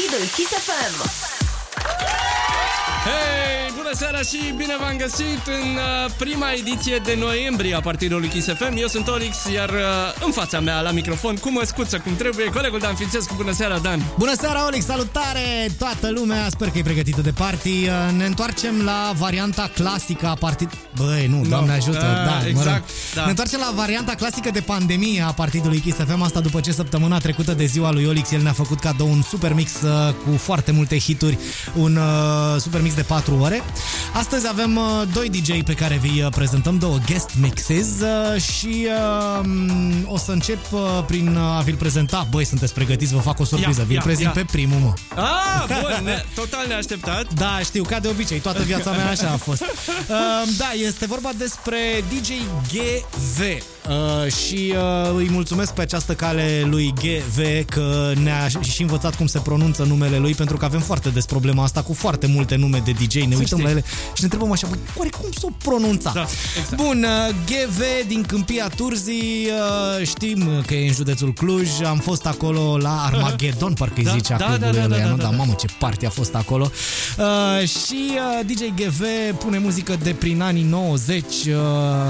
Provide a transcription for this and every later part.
Partidul Kiss FM. Hei, bună seara și bine v-am găsit în uh, prima ediție de noiembrie a Partidului Kiss FM. Eu sunt Olix, iar uh, în fața mea, la microfon, cu măscuță, cum trebuie, colegul Dan Fințescu. Bună seara, Dan! Bună seara, Olix! Salutare toată lumea! Sper că e pregătită de party. Uh, Ne întoarcem la varianta clasică a partid... Băi, nu, Doamne ajută, uh, da, mă exact, rog. da. Ne întoarcem la varianta clasică de pandemie a partidului Kiss FM. Asta după ce săptămâna trecută de ziua lui Olix, el ne-a făcut cadou un super mix uh, cu foarte multe hituri, un uh, super mix de 4 ore. Astăzi avem uh, doi DJ pe care vi uh, prezentăm, două guest mixes uh, și uh, o să încep uh, prin a vi-l prezenta. Băi, sunteți pregătiți? Vă fac o surpriză. Ia, Vi-l ia, prezint ia. pe primul, mă. Ah, bun, ne, total neașteptat. Da, știu, ca de obicei, toată viața mea așa a fost. Uh, da, este vorba despre DJ GV. Uh, și uh, îi mulțumesc pe această cale lui GV că ne-a și învățat cum se pronunță numele lui, pentru că avem foarte des problema asta cu foarte multe nume de DJ. Ne uităm știi. la ele și ne întrebăm așa, băi, oare cum s-o pronunța? Da, exact. Bun, uh, GV din Câmpia Turzii, uh, știm că e în județul Cluj, am fost acolo la Armageddon, parcă îi Da, zice da, acolo da, da, da, nu? da, da, da. mamă, ce party a fost acolo. Uh, și uh, DJ GV pune muzică de prin anii 90, uh,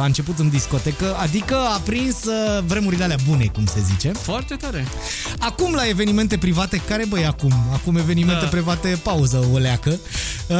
a început în discotecă, adică a prins uh, vremurile alea bune, cum se zice. Foarte tare. Acum la evenimente private, care băi acum? Acum evenimente Da. private, pauză o leacă. Uh,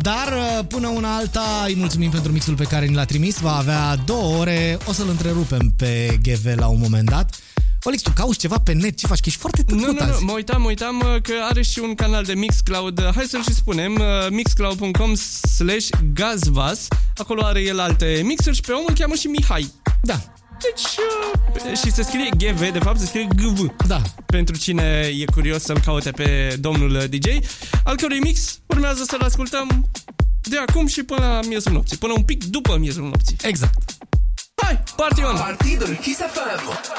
dar uh, până una alta îi mulțumim pentru mixul pe care ni l-a trimis. Va avea două ore, o să-l întrerupem pe GV la un moment dat. Olix, tu cauți ceva pe net, ce faci? Că ești foarte Nu, tăcut nu, nu, azi. mă uitam, mă uitam uh, că are și un canal de Mixcloud. Hai să-l și spunem, uh, mixcloud.com slash gazvas. Acolo are el alte mixuri și pe om îl cheamă și Mihai. Da, Deci, uh, și se scrie GV, de fapt se scrie GV. da. Pentru cine e curios să-l caute pe domnul uh, DJ, al cărui mix urmează să-l ascultăm de acum și până la miezul nopții, până un pic după miezul nopții. Exact. Hai, party on! Partidul Kiss FM.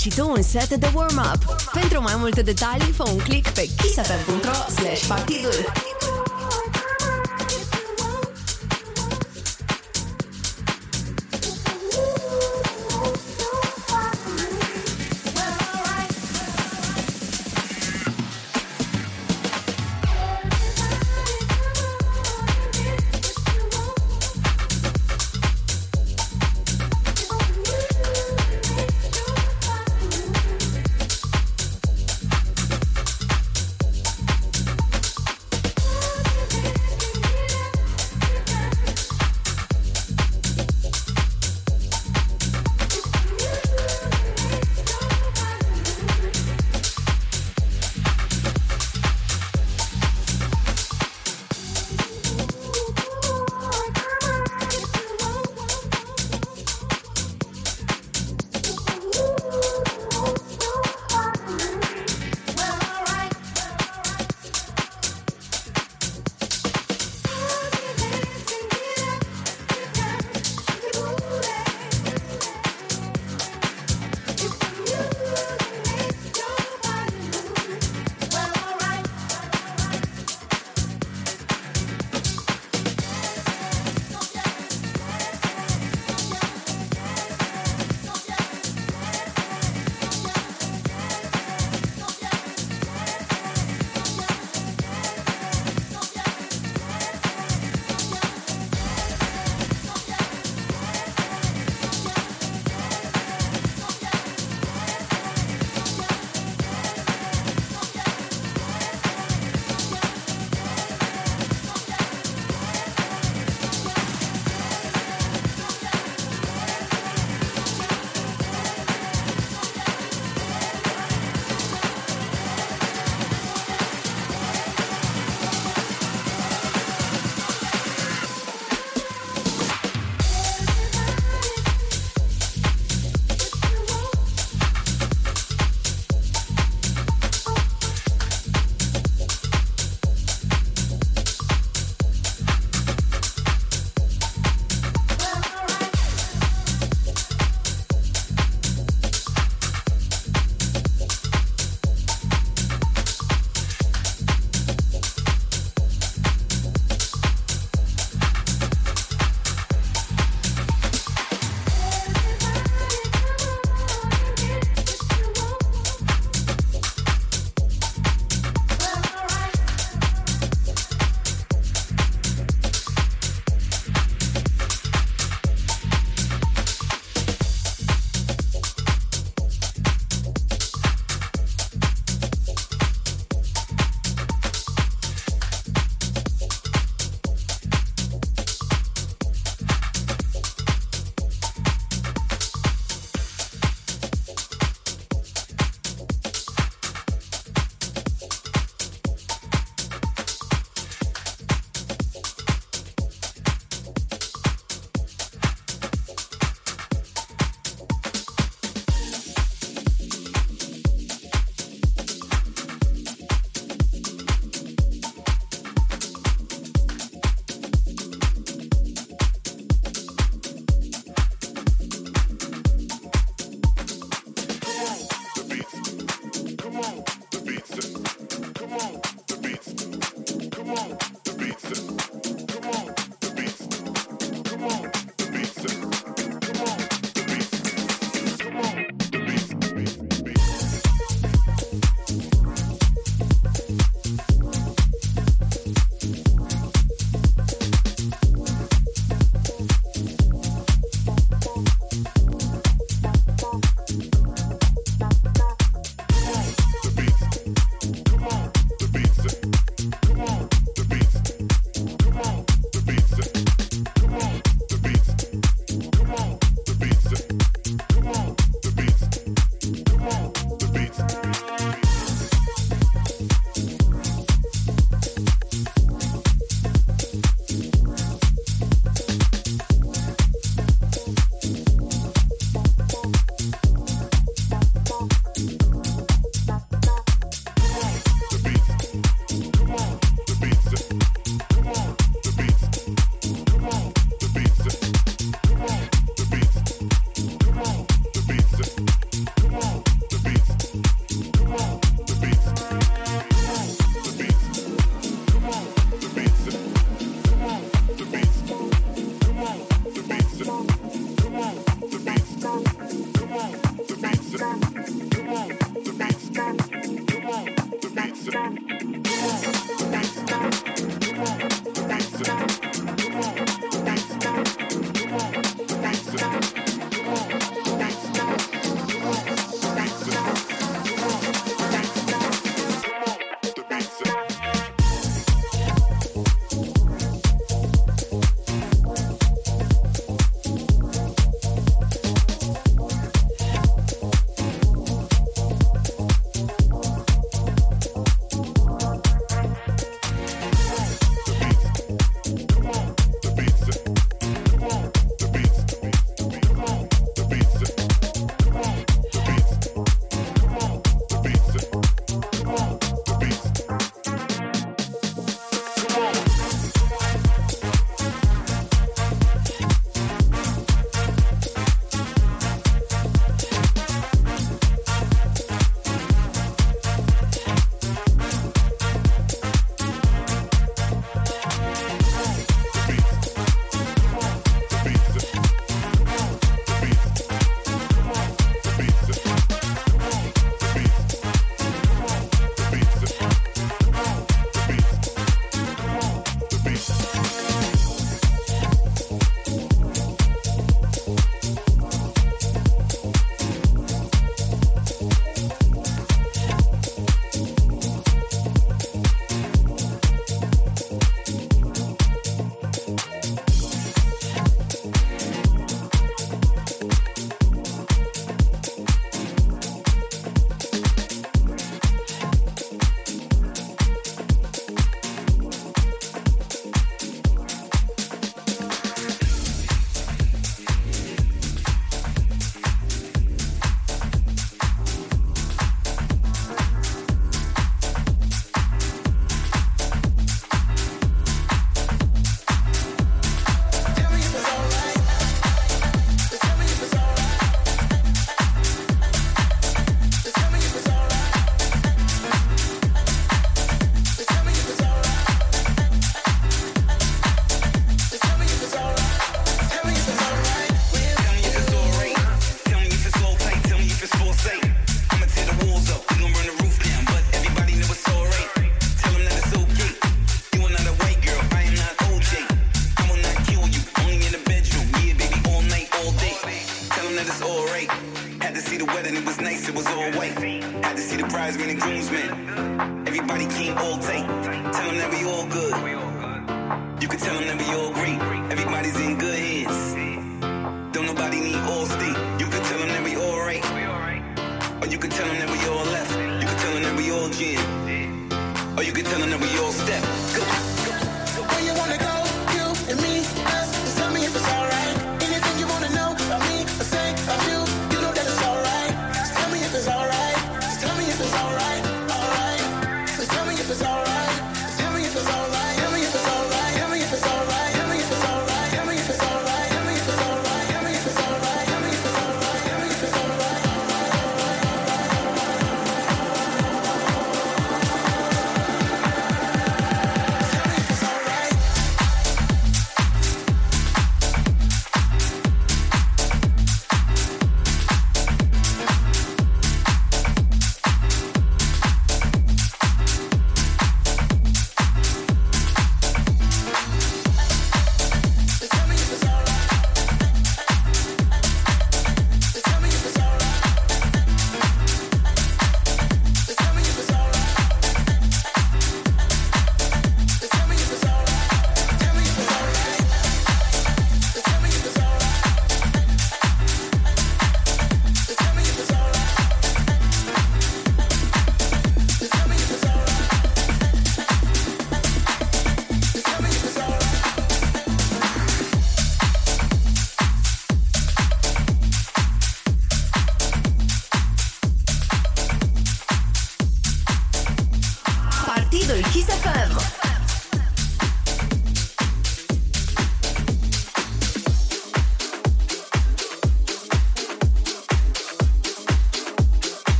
Și tu un set de warm-up. Pentru mai multe detalii, fă un click pe kissfm.ro slash partidul.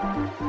Partidul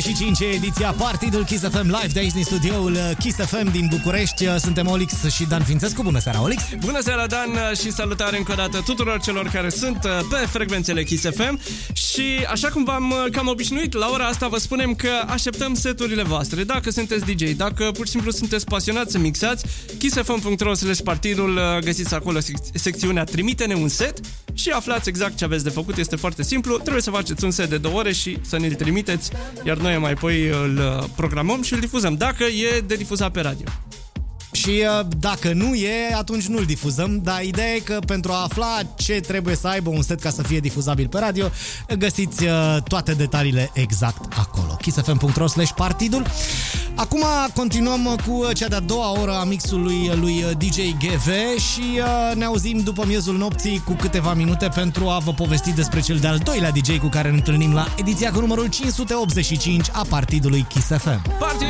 585 ediția Partidul Kiss FM Live de aici din studioul uh, Kiss FM din București. Uh, Suntem Olix și Dan Fințescu. Bună seara, Olix! Bună seara, Dan, și salutare încă o dată tuturor celor care sunt uh, pe frecvențele Kiss FM și așa cum v-am uh, cam obișnuit, la ora asta vă spunem că așteptăm seturile voastre. Dacă sunteți DJ, dacă pur și simplu sunteți pasionați să mixați, kissfm.ro slash partidul, uh, găsiți acolo sec- secțiunea Trimite-ne un set și aflați exact ce aveți de făcut. Este foarte simplu, trebuie să faceți un set de două ore și să ne-l trimiteți, iar noi mai apoi îl uh, programăm și îl difuzăm, dacă e de difuzat pe radio. Și uh, dacă nu e, atunci nu-l difuzăm, dar ideea e că pentru a afla ce trebuie să aibă un set ca să fie difuzabil pe radio, găsiți uh, toate detaliile exact acolo. kissfm.ro slash partidul. Acum continuăm cu cea de-a doua oră a mixului lui DJ GV și uh, ne auzim după miezul nopții cu câteva minute pentru a vă povesti despre cel de-al doilea DJ cu care ne întâlnim la ediția cu numărul 585 a partidului Kiss FM. Party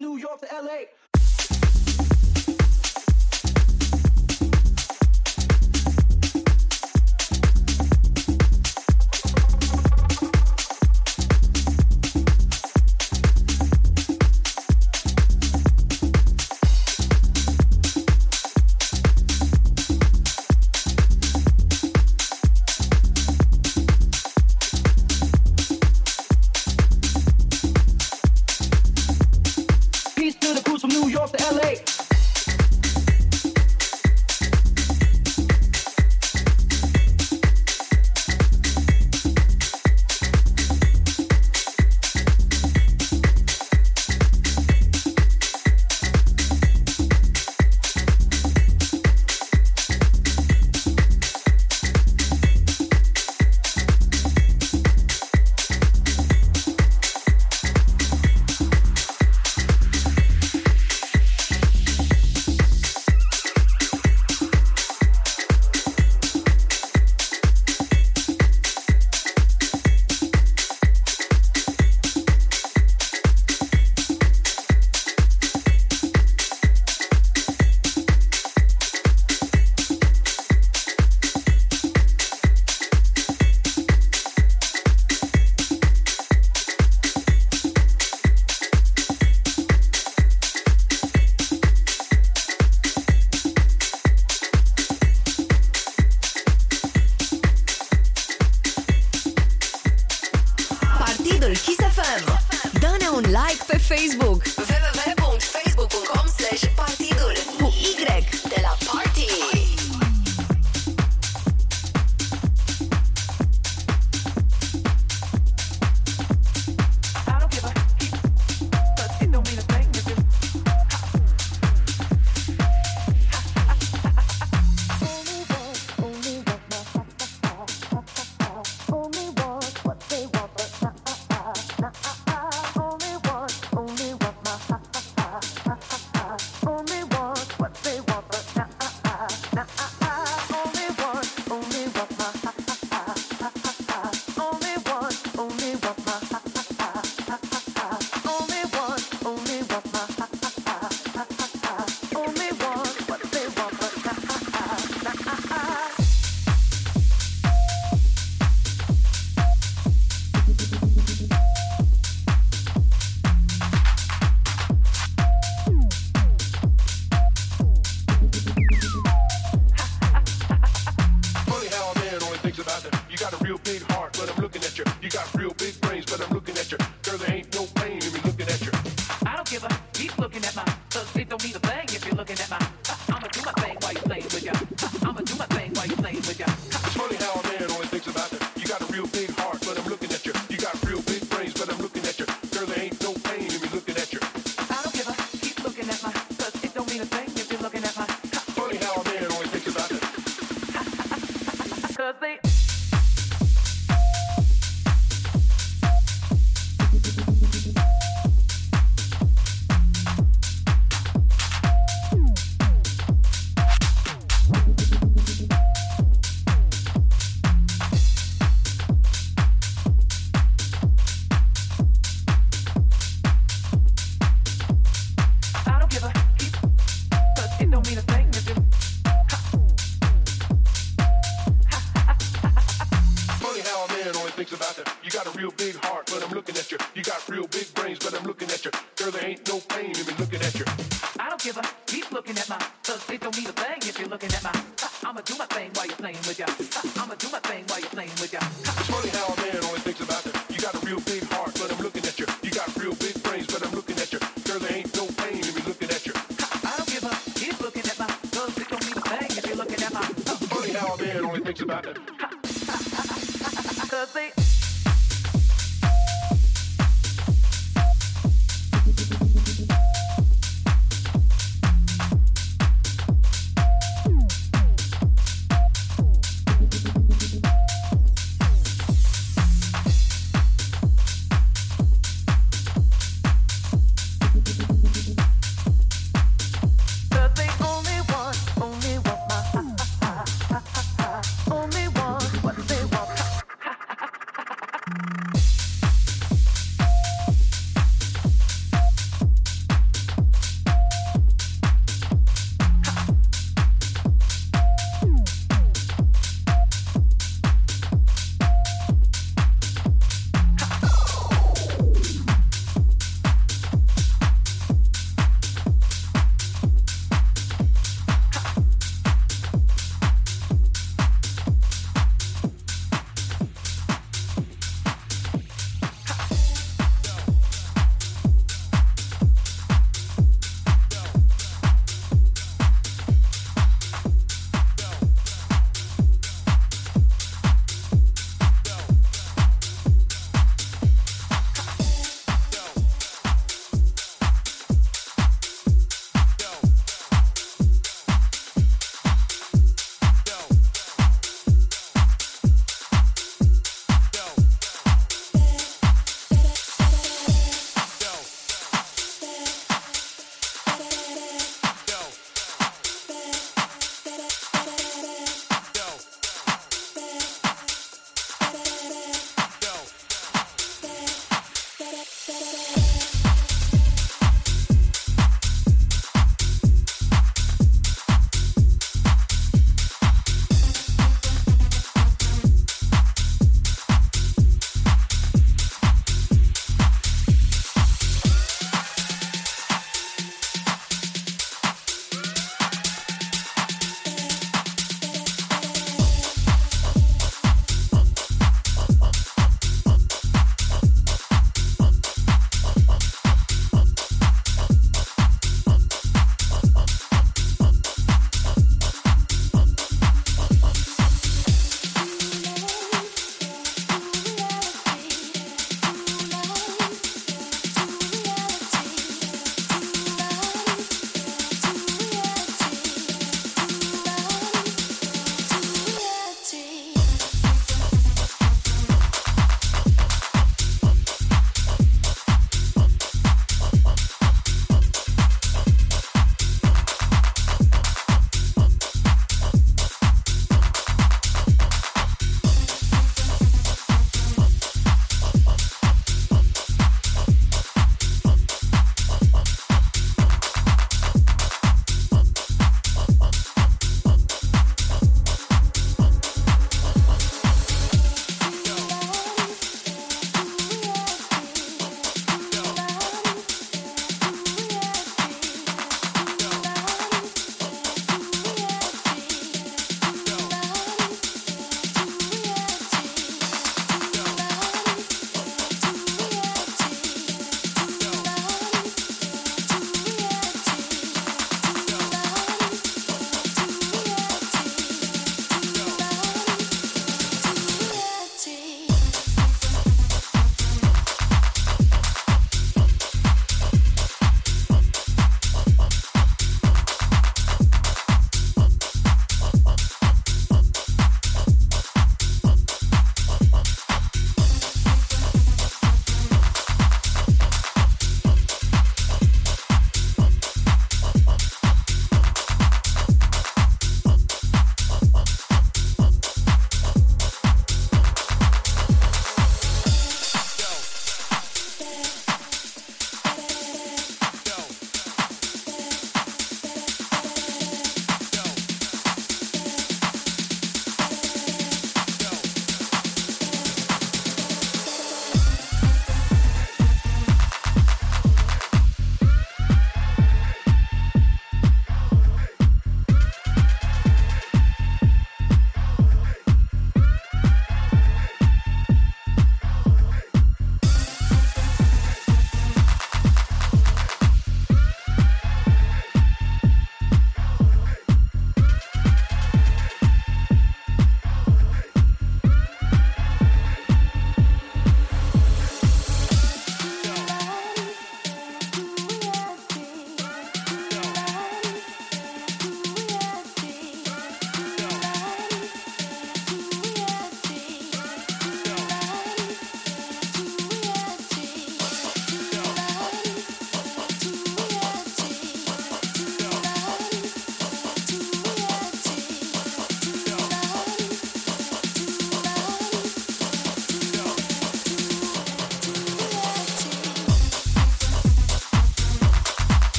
New York to LA.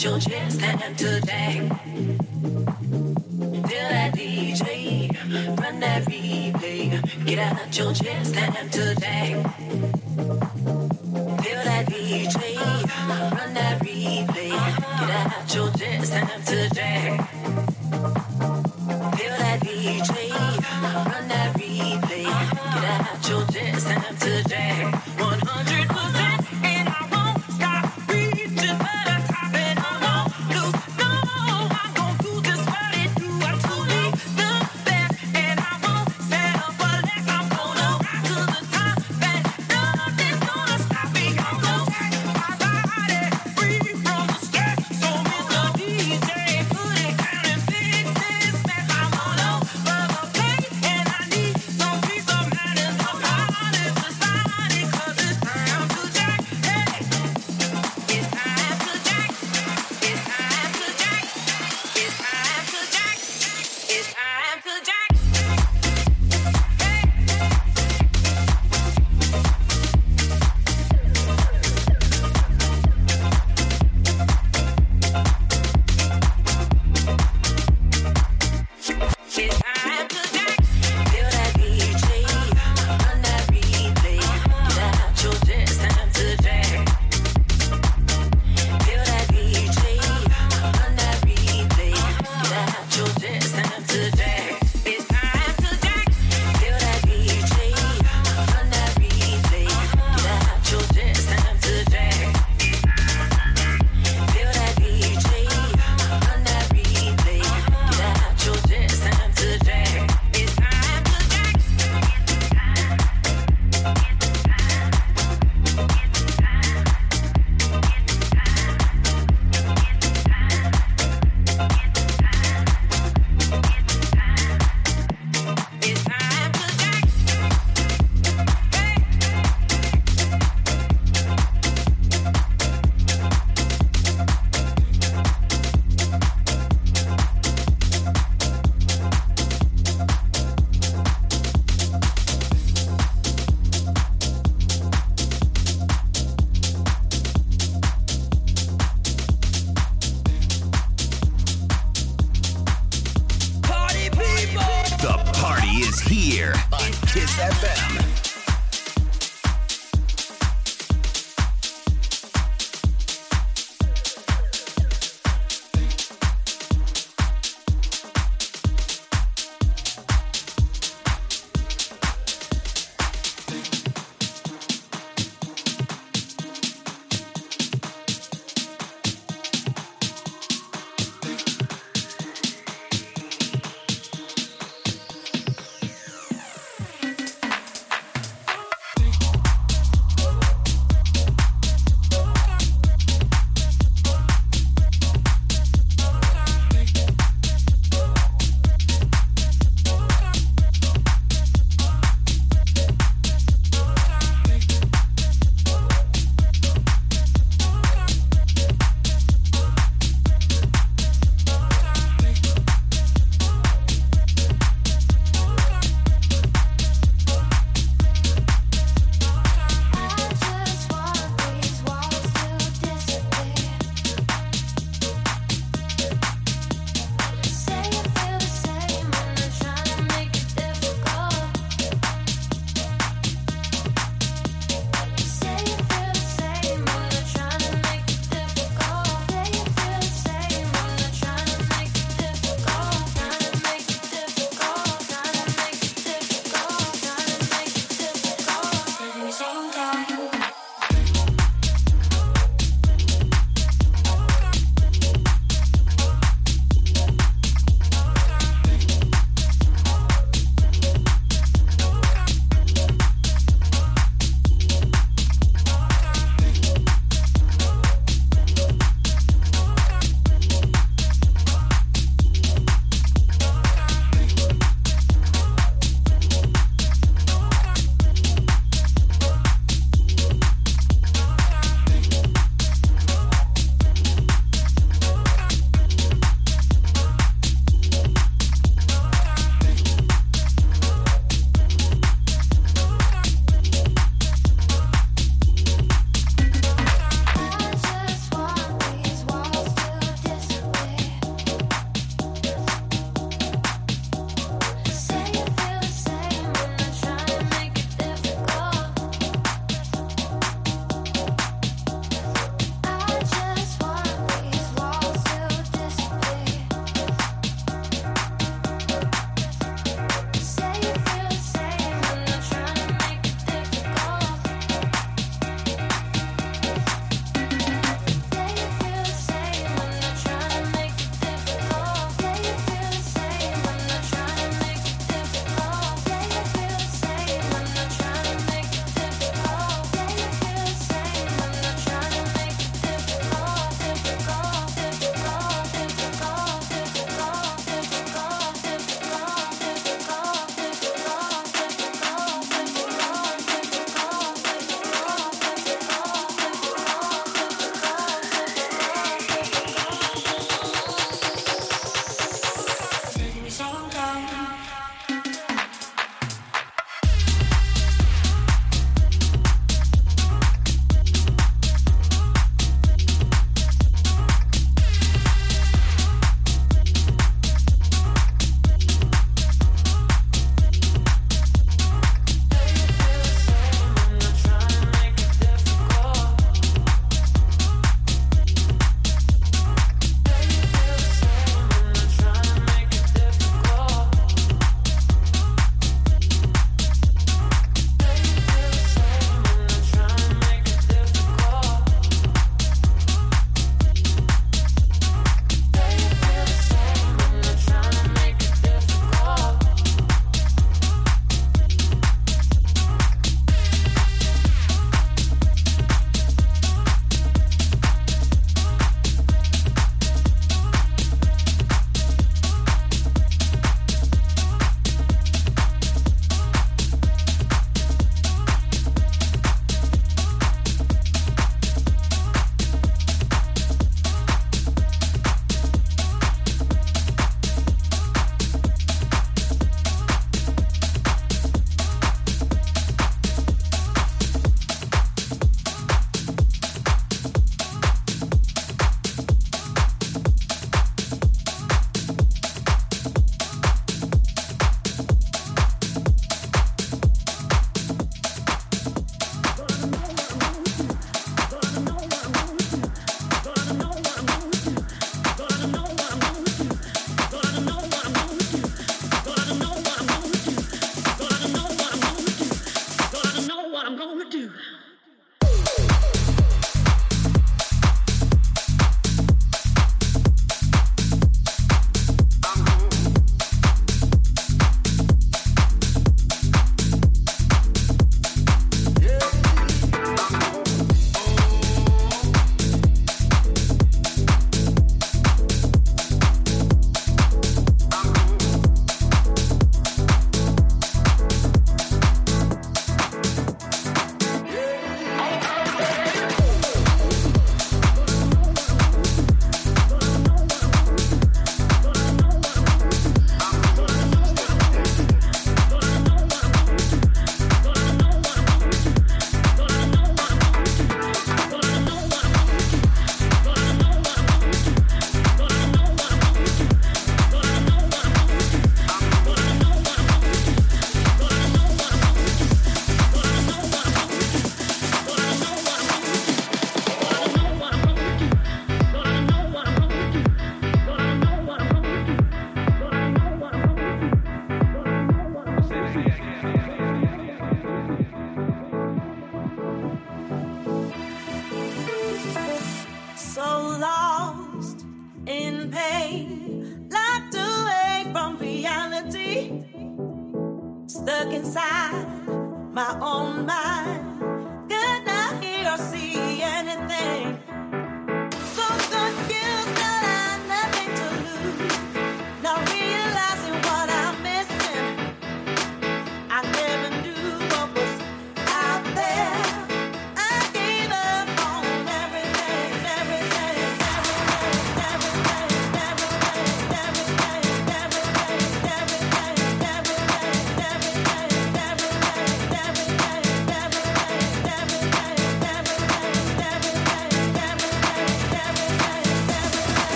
out your chest today. That DJ, run that replay. Get out your today. That DJ, run that replay. Get out your today.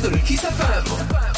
sur le Kiss FM.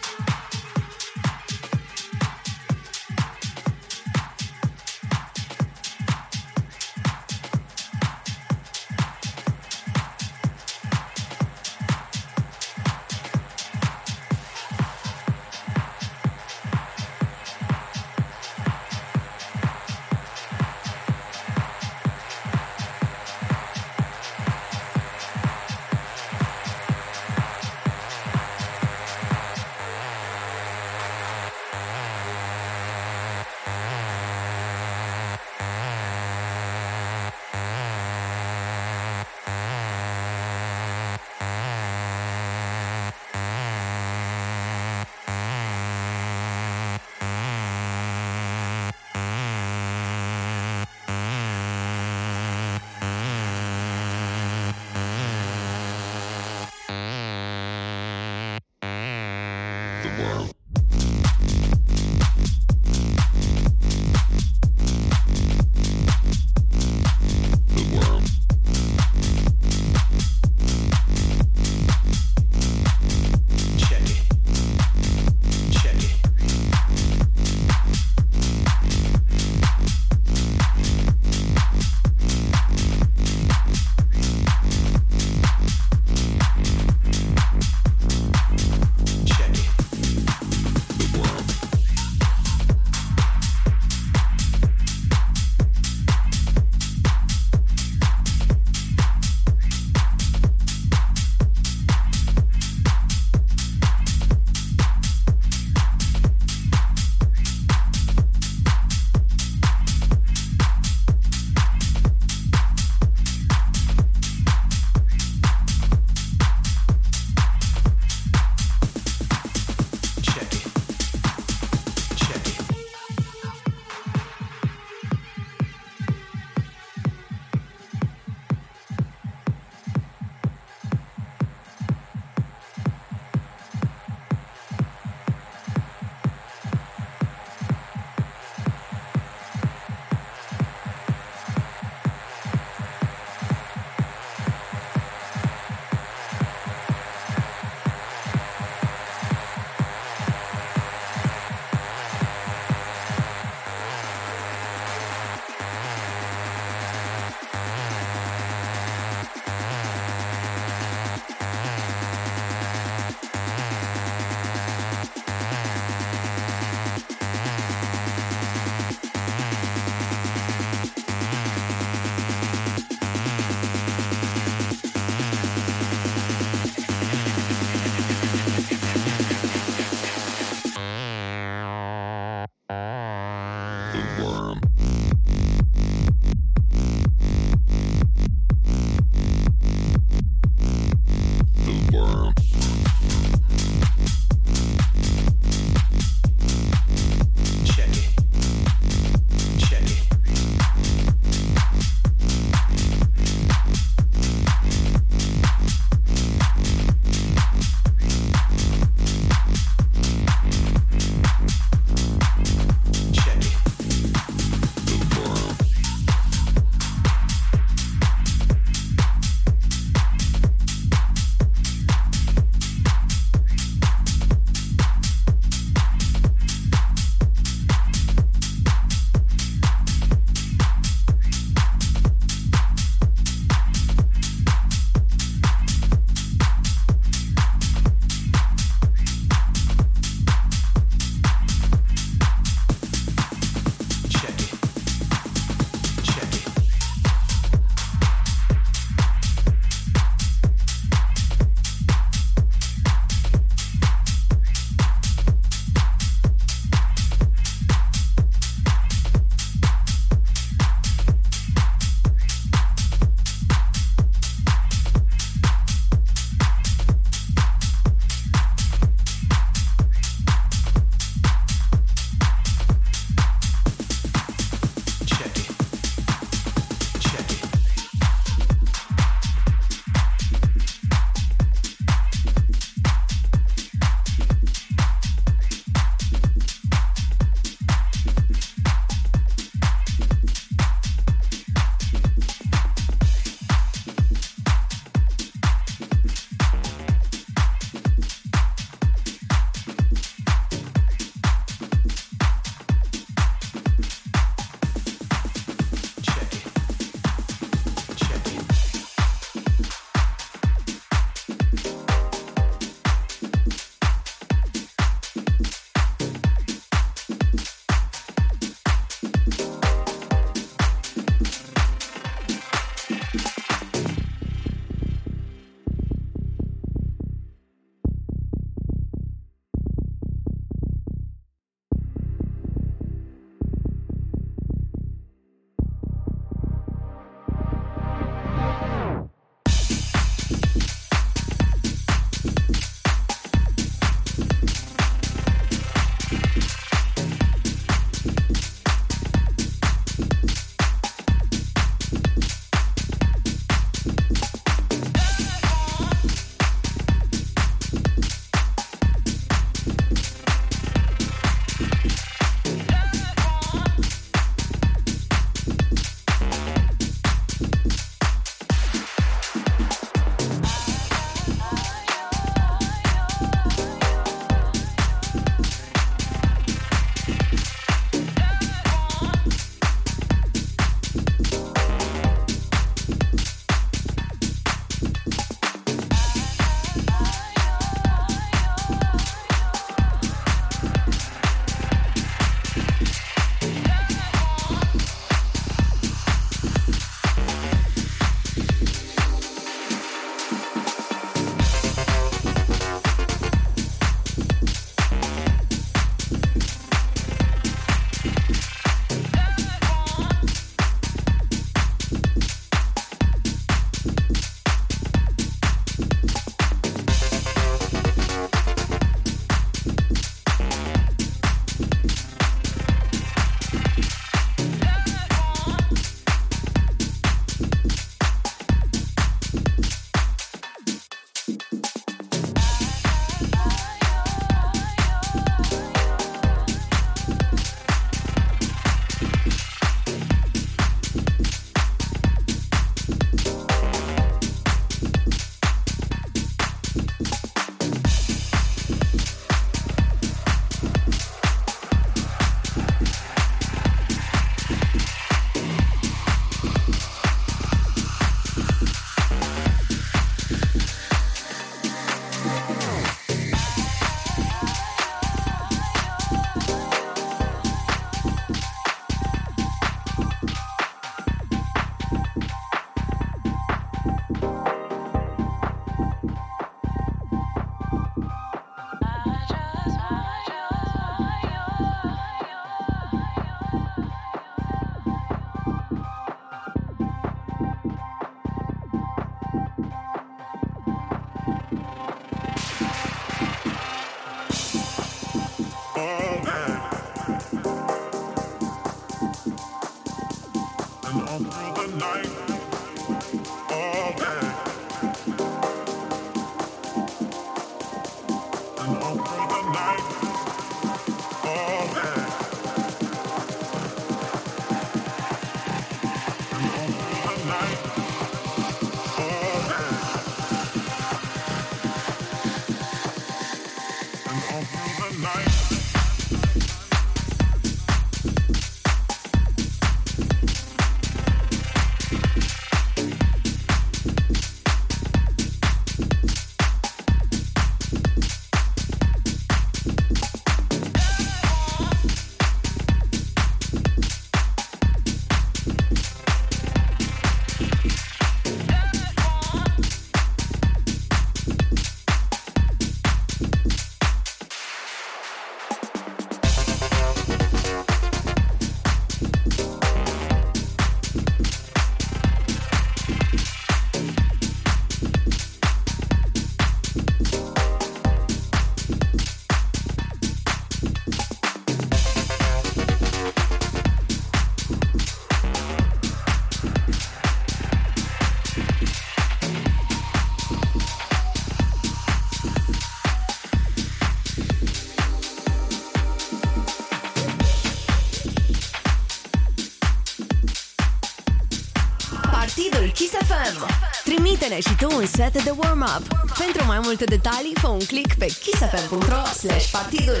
Trimite-ne și tu un set de warm-up. Pentru mai multe detalii, fă un click pe kissfm.ro slash partidul.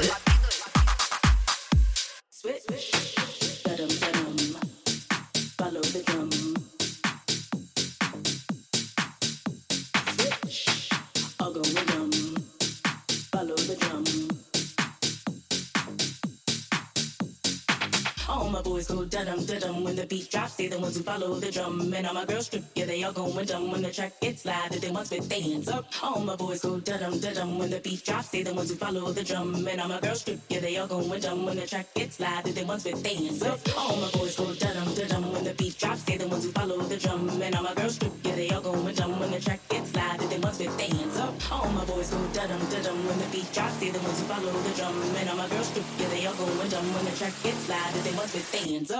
Switch. Da-dum, da-dum. Follow the drum. Switch. I'll go with them. Follow the drum. All my boys go da-dum, da-dum when the beat drops. They the ones who follow the drum. And all my girls strip, yeah, they all going dumb when the track gets loud. They once with their hands up. All my boys go da-dum, da-dum when the beat drops. They the ones who follow the drum. And all my girls strip, yeah, they all going dumb when the track gets loud. They once with their hands up. All my boys go da-dum, da-dum when the beat drops. They the ones who follow the drum. And all my girls strip, yeah, they all going dumb when the track gets loud. They once with their hands up. All my boys go da-dum, da-dum when the beat drops. They the ones who follow the drum. And all my girls strip, yeah, they all going dumb when the track gets loud. They once with their hands up.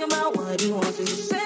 Talking about what he wants to he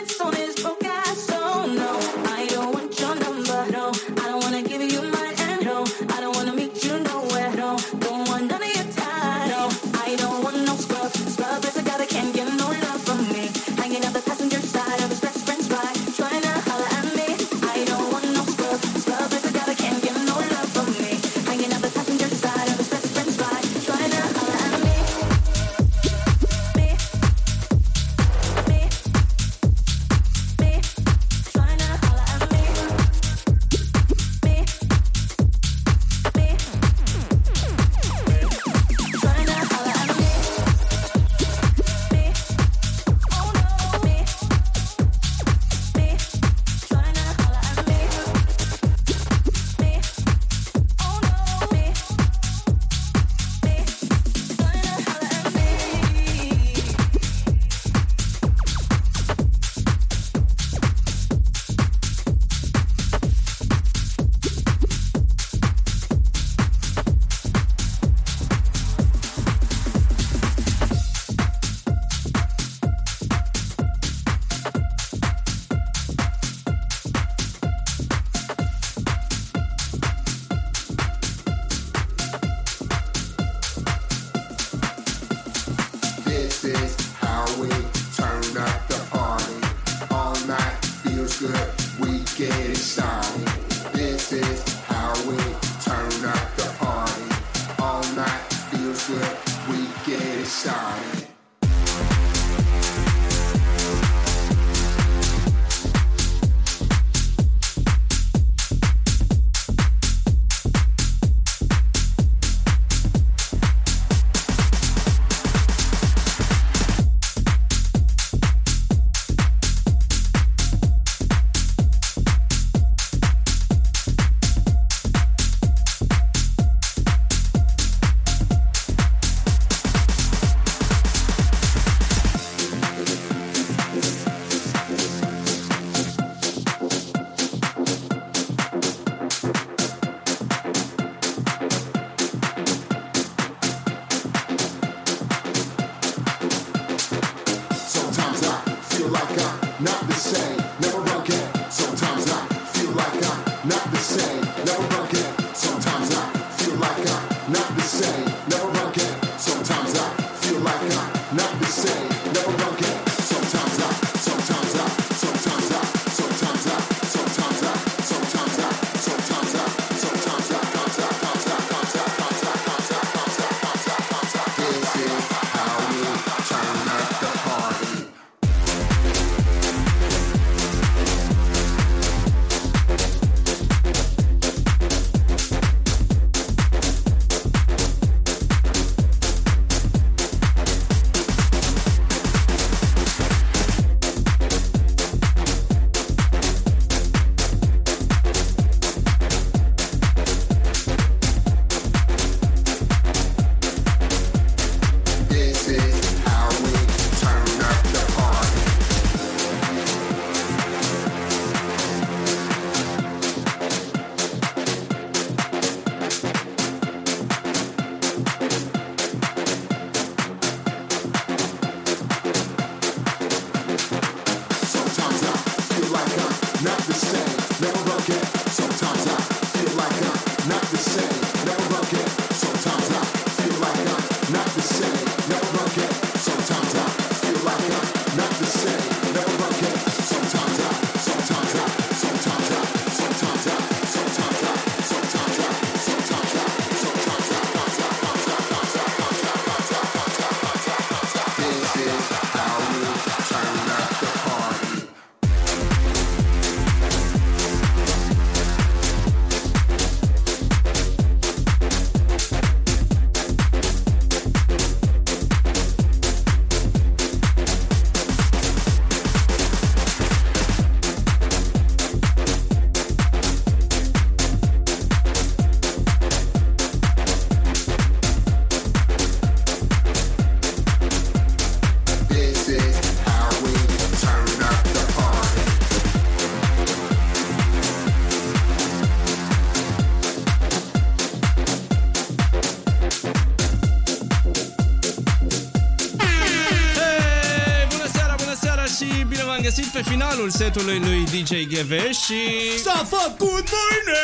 finalul setului lui DJ GV și... S-a făcut mâine!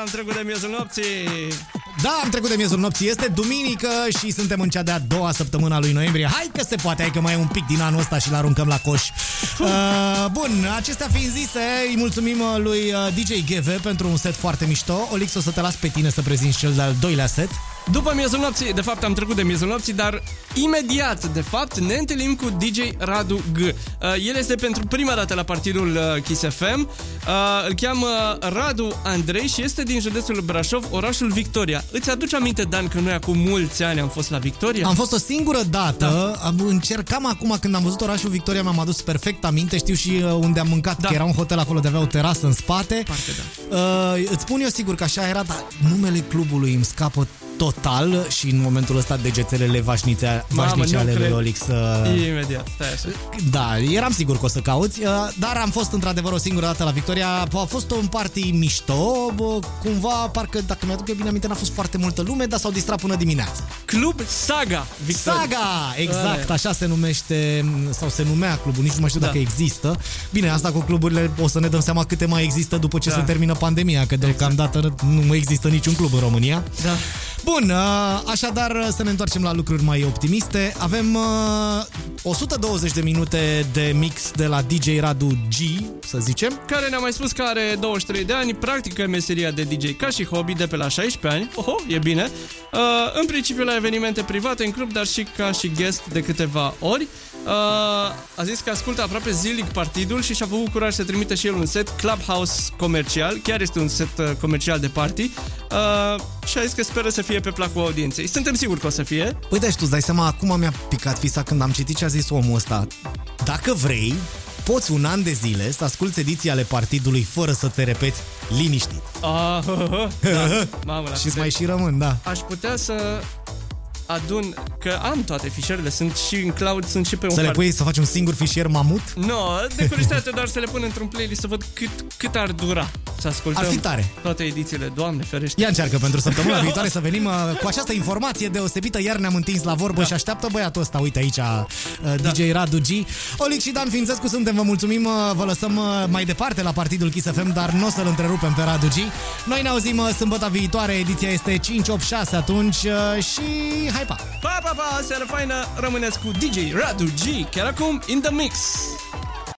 Am trecut de miezul nopții. Da, am trecut de miezul nopții, este duminică și suntem în cea de-a doua săptămână a lui noiembrie. Hai că se poate, hai că mai e un pic din anul ăsta și l aruncăm la coș. Uh, bun, acestea fiind zise, îi mulțumim uh, lui uh, DJ GV pentru un set foarte mișto. Olix, o să te las pe tine să prezinți cel de-al doilea set. După miezul nopții, de fapt am trecut de miezul nopții, dar imediat, de fapt, ne întâlnim cu DJ Radu G. Uh, el este pentru prima dată la partidul uh, Kiss FM. Uh, îl cheamă Radu Andrei și este din județul Brașov, orașul Victoria. Îți aduce aminte, Dan, că noi acum mulți ani am fost la Victoria? Am fost o singură dată, da. încercam acum când am văzut orașul Victoria, mi-am adus perfect aminte, știu și uh, unde am mâncat, da. că era un hotel acolo de avea o terasă în spate. Parcă da. Uh, îți spun eu sigur că așa era, dar numele clubului îmi scapă total și în momentul ăsta degețelele vașnițe, vașnice nu ale lui cred. Olix. Uh, Imediat, stai așa. da, eram sigur că o să cauți, uh, dar am fost într-adevăr o singură dată la Victoria. A fost un party mișto, bă, cumva, parcă, dacă mi-aduc eu bine aminte, n-a fost foarte multă lume, dar s-au distrat până dimineața. Club Saga Victoria. Saga! Exact, Aia. așa se numește, sau se numea clubul, nici nu mai știu Da. dacă există. Bine, asta cu cluburile o să ne dăm seama câte mai există după ce Da. se termină pandemia, că deocamdată nu mai există niciun club în România. Da. Bun, uh, așadar uh, să ne întoarcem la lucruri mai optimiste. Avem uh, 120 de minute de mix de la DJ Radu G, să zicem. Care ne-a mai spus că are 23 de ani, practică meseria de DJ ca și hobby de pe la 16 ani. Oho, e bine. Uh, în principiu la evenimente private în club, dar și ca și guest de câteva ori. Uh, a zis că ascultă aproape zilnic partidul și și-a făcut curaj să trimită și el un set Clubhouse comercial. Chiar este un set uh, comercial de party. Uh, și a zis că speră să fie pe placul audienței. Suntem siguri că o să fie. Păi da, și tu îți dai seama, acum mi-a picat fisa când am citit ce a zis omul ăsta. Dacă vrei, poți un an de zile să asculti ediții ale partidului fără să te repeți liniștit. Ah, da. Mamă, la Și câte- îți mai și rămân, da. Aș putea să adun, că am toate fișierele, sunt și în cloud, sunt și pe un Să le hard- pui să faci un singur fișier mamut? No, de curiozitate doar să le pun într-un playlist să văd cât, cât ar dura să ascultăm Ar fi tare. toate edițiile. Doamne ferește. Ia încearcă pentru săptămâna viitoare să venim uh, cu această informație deosebită. Iar ne-am întins la vorbă da. și așteaptă băiatul ăsta. Uite aici, uh, DJ Radu G. Olic și Dan Fințescu suntem, vă mulțumim. uh, Vă lăsăm uh, mai departe la partidul Kiss FM, dar nu o să-l întrerupem pe Radu G. Noi ne auzim uh, sâmbătă viitoare. Ediția este 586 atunci uh, și hai pa! Pa, pa, pa, seară faină, rămâneți cu DJ Radu G, chiar acum in the mix.